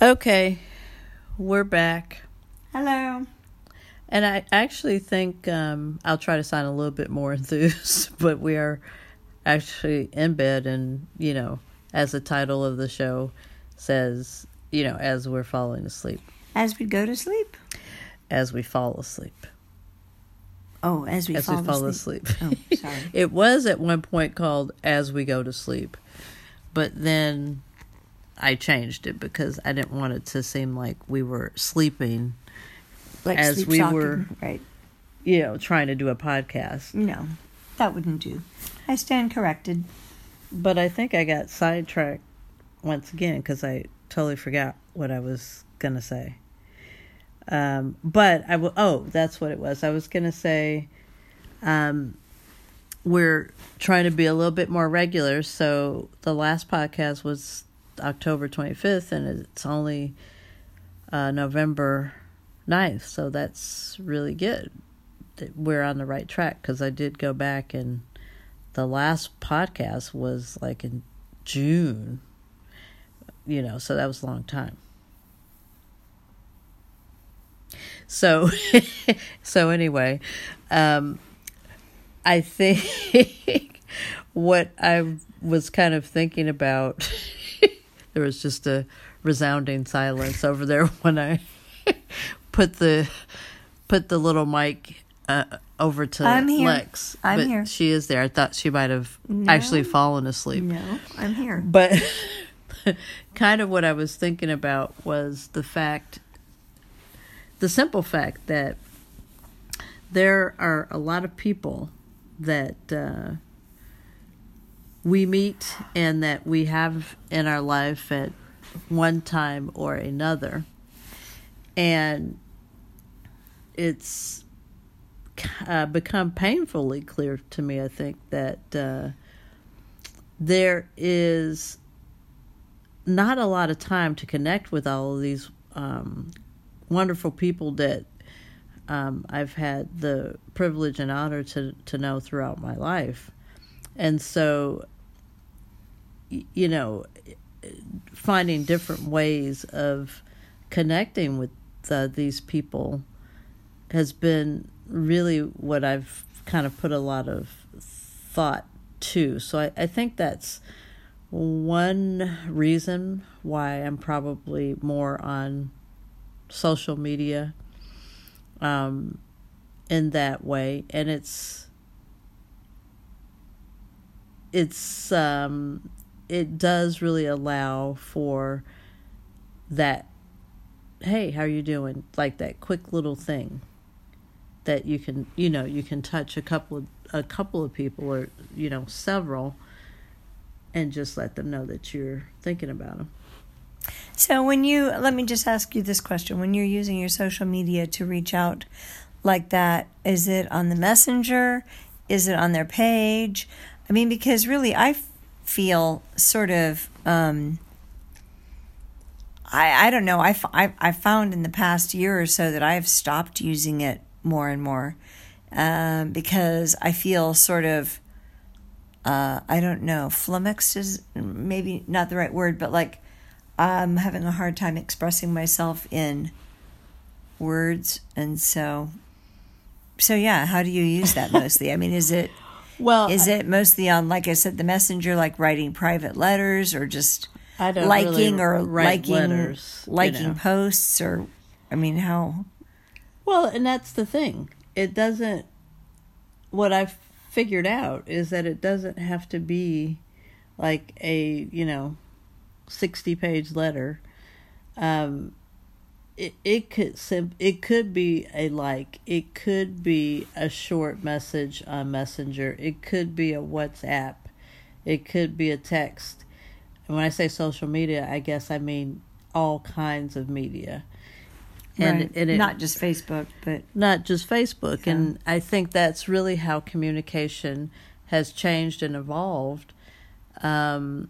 Okay, we're back. Hello. And I actually think um, I'll try to sound a little bit more enthused, but we are actually in bed, and you know, as the title of the show says, you know, as we're falling asleep, As we go to sleep. as we fall asleep, Oh, as we as fall we fall asleep. asleep. Oh, sorry. it was at one point called "As We Go to Sleep," but then I changed it because I didn't want it to seem like we were sleeping, Like As sleep we were- right. you know, trying to do a podcast. No, that wouldn't do. I stand corrected. But I think I got sidetracked once again because I totally forgot what I was gonna say. Um, but I will. Oh, that's what it was. I was gonna say, um, we're trying to be a little bit more regular. So the last podcast was October twenty fifth, and it's only uh, November 9th. So that's really good. We're on the right track because I did go back and the last podcast was like in June. You know, so that was a long time. So so anyway, um I think what I was kind of thinking about there was just a resounding silence over there when I put the put the little mic uh, over to I'm here. Lex. I'm but here. She is there. I thought she might have No. actually fallen asleep. No, I'm here. But kind of what I was thinking about was the fact, the simple fact that there are a lot of people that uh, we meet and that we have in our life at one time or another. And it's uh, become painfully clear to me, I think, that uh, there is not a lot of time to connect with all of these um, wonderful people that um, I've had the privilege and honor to, to know throughout my life. And so, you know, finding different ways of connecting with uh, these people has been really what I've kind of put a lot of thought to. So I, I think that's one reason why I'm probably more on social media um, in that way. And it's, it's, um, it does really allow for that hey how are you doing like that quick little thing that you can you know you can touch a couple of a couple of people or you know several and just let them know that you're thinking about them So when you let me just ask you this question: When you're using your social media to reach out like that, is it on the messenger? Is it on their page? I mean, because really, I feel sort of. Um, I, I don't know. I, I, I found in the past year or so that I've stopped using it more and more um, because I feel sort of, uh, I don't know, flummoxed is maybe not the right word, but like I'm having a hard time expressing myself in words. And so, so yeah, how do you use that mostly? I mean, is it, well is it mostly on, like I said, the messenger, like writing private letters or just I liking really or liking letters, you liking know. posts or I mean how Well, and that's the thing. It doesn't. What I've figured out is that it doesn't have to be like a you know sixty page letter. Um, it it could sim- it could be a like. It could be a short message on Messenger. It could be a WhatsApp. It could be a text. And when I say social media, I guess I mean all kinds of media. And, right. and it, not just Facebook but not just Facebook. Yeah. And I think that's really how communication has changed and evolved. Um,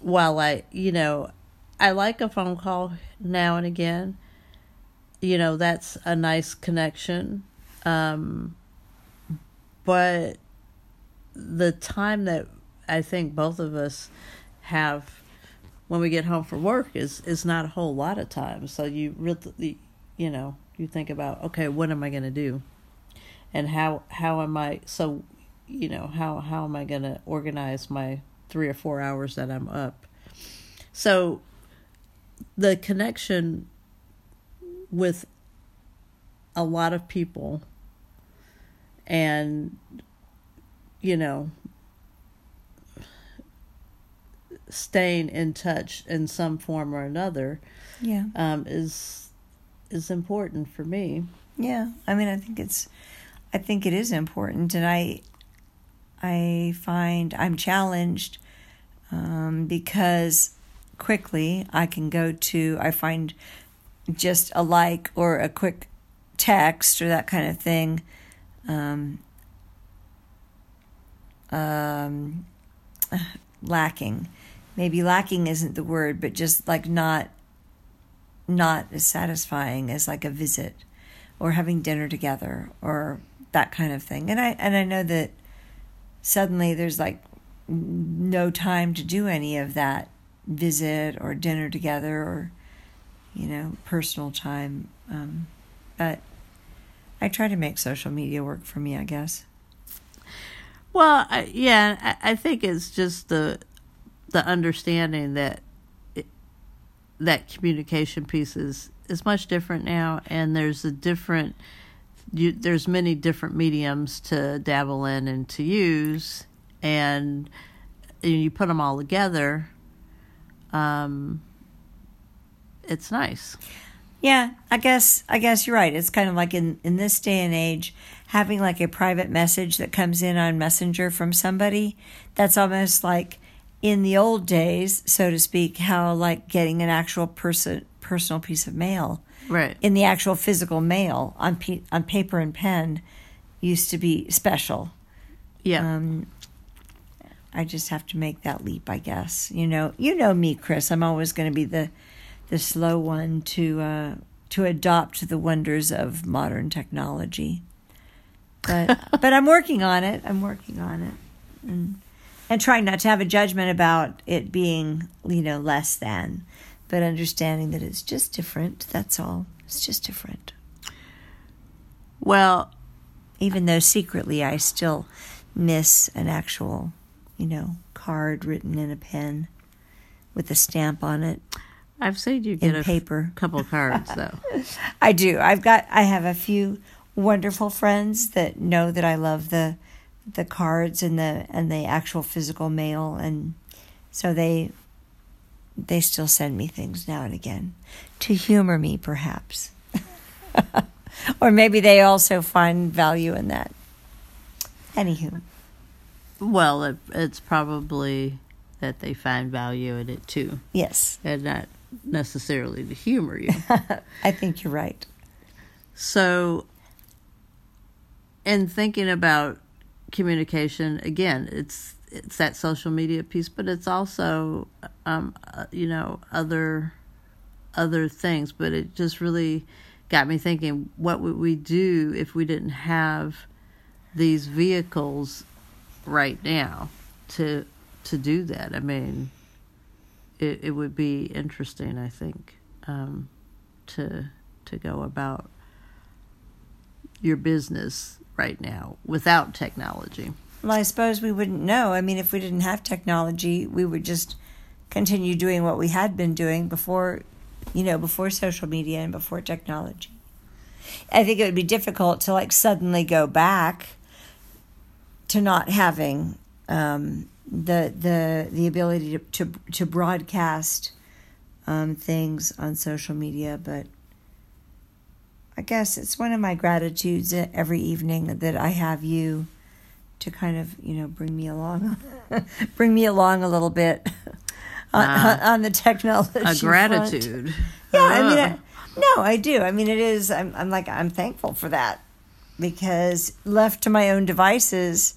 while I, you know, I like a phone call now and again, you know, that's a nice connection. Um, but the time that I think both of us have when we get home from work is is not a whole lot of time. So you really, you know, you think about okay, what am I going to do, and how how am I so, you know, how how am I going to organize my three or four hours that I'm up. So the connection with a lot of people and you know staying in touch in some form or another Yeah. um, is is important for me. Yeah. I mean, I think it's, I think it is important, and I, I find I'm challenged, um, because quickly I can go to I find just a like or a quick text or that kind of thing. Um, um, lacking. Maybe lacking isn't the word, but just like not not as satisfying as like a visit or having dinner together or that kind of thing. And I and I know that suddenly there's like no time to do any of that visit or dinner together or you know personal time um, but i try to make social media work for me i guess Well, I, yeah, I, I think it's just the the understanding that that communication piece is is much different now, and there's a different you, there's many different mediums to dabble in and to use, and you put them all together. Um, it's nice. Yeah, I guess I guess you're right. It's kind of like in in this day and age, having like a private message that comes in on Messenger from somebody, that's almost like in the old days, so to speak, how like getting an actual person personal piece of mail Right. in the actual physical mail on pe- on paper and pen used to be special. Yeah. Um, I just have to make that leap, I guess. You know, you know me, Chris. I'm always going to be the the slow one to uh, to adopt the wonders of modern technology. But but I'm working on it. I'm working on it, and and trying not to have a judgment about it being you know less than, but understanding that it's just different. That's all. It's just different. well, even though secretly I still miss an actual, you know, card written in a pen with a stamp on it I've seen you get in a paper. couple cards though. I do. I've got I have a few wonderful friends that know that I love the the cards and the and the actual physical mail and so they they still send me things now and again to humor me perhaps. or maybe they also find value in that. Anywho. Well, it, it's probably that they find value in it too, Yes. and not necessarily to humor you. I think you're right. so, in thinking about communication, again, it's it's that social media piece, but it's also, um, uh, you know, other other things. But it just really got me thinking: what would we do if we didn't have these vehicles right now to to do that? I mean, it it would be interesting, I think, um, to to go about your business right now without technology. Well, I suppose we wouldn't know. I mean, if we didn't have technology, we would just continue doing what we had been doing before, you know, before social media and before technology. I think it would be difficult to like suddenly go back to not having um, the the the ability to to, to broadcast um, things on social media, but I guess it's one of my gratitudes every evening that I have you to kind of you know bring me along, bring me along a little bit on, Ah. on the technology. A front. gratitude. Yeah, I mean. I, no, I do. I mean, it is. I'm, I'm like, I'm thankful for that because left to my own devices,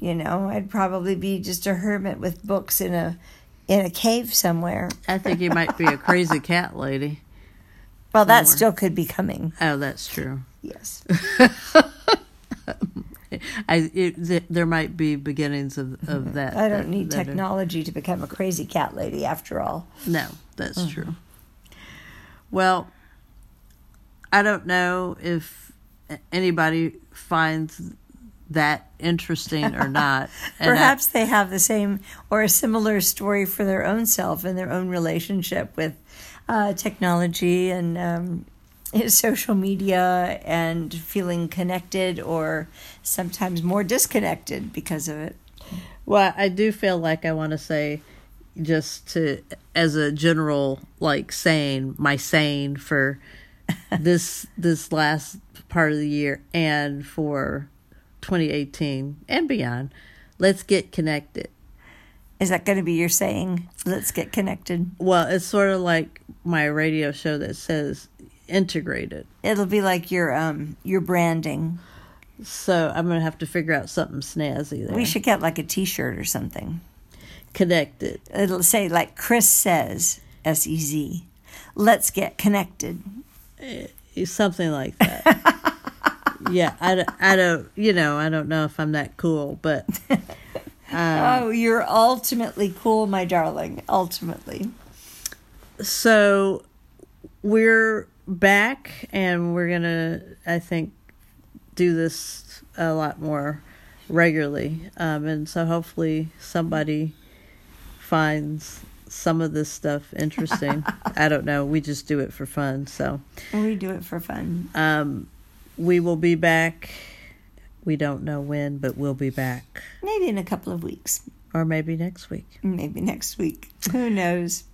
you know, I'd probably be just a hermit with books in a in a cave somewhere. I think you might be a crazy cat lady. Well, that Somewhere. still could be coming. Oh, that's true. Yes. I it, th- there might be beginnings of of mm-hmm. that. I don't that- need that are- technology to become a crazy cat lady after all. No, that's mm-hmm. true. Well, I don't know if anybody finds that interesting or not. And I- Perhaps they have the same or a similar story for their own self and their own relationship with uh, technology and um, social media and feeling connected or sometimes more disconnected because of it. Well, I do feel like I want to say, just to as a general like saying, my saying for this this last part of the year and for 2018 and beyond, let's get connected. Is that going to be your saying? Let's get connected. Well, it's sort of like my radio show that says integrated. It'll be like your um your branding. So I'm gonna have to figure out something snazzy there. We should get like a T-shirt or something. connected. It'll say like Chris says, S E Z. Let's get connected. something like that. yeah, I, don't- I don't, you know, I don't know if I'm that cool, but oh, you're ultimately cool, my darling. Ultimately. so we're back and we're gonna, I think, do this a lot more regularly, um, and so hopefully somebody finds some of this stuff interesting. I don't know. We just do it for fun, so. We do it for fun. Um, we will be back. We don't know when, but we'll be back. Maybe in a couple of weeks. Or maybe next week. Maybe next week. Who knows?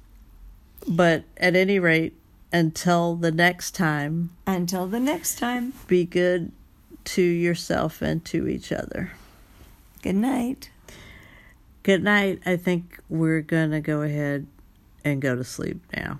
But at any rate, until the next time, Until the next time. be good to yourself and to each other. Good night. Good night. I think we're going to go ahead and go to sleep now.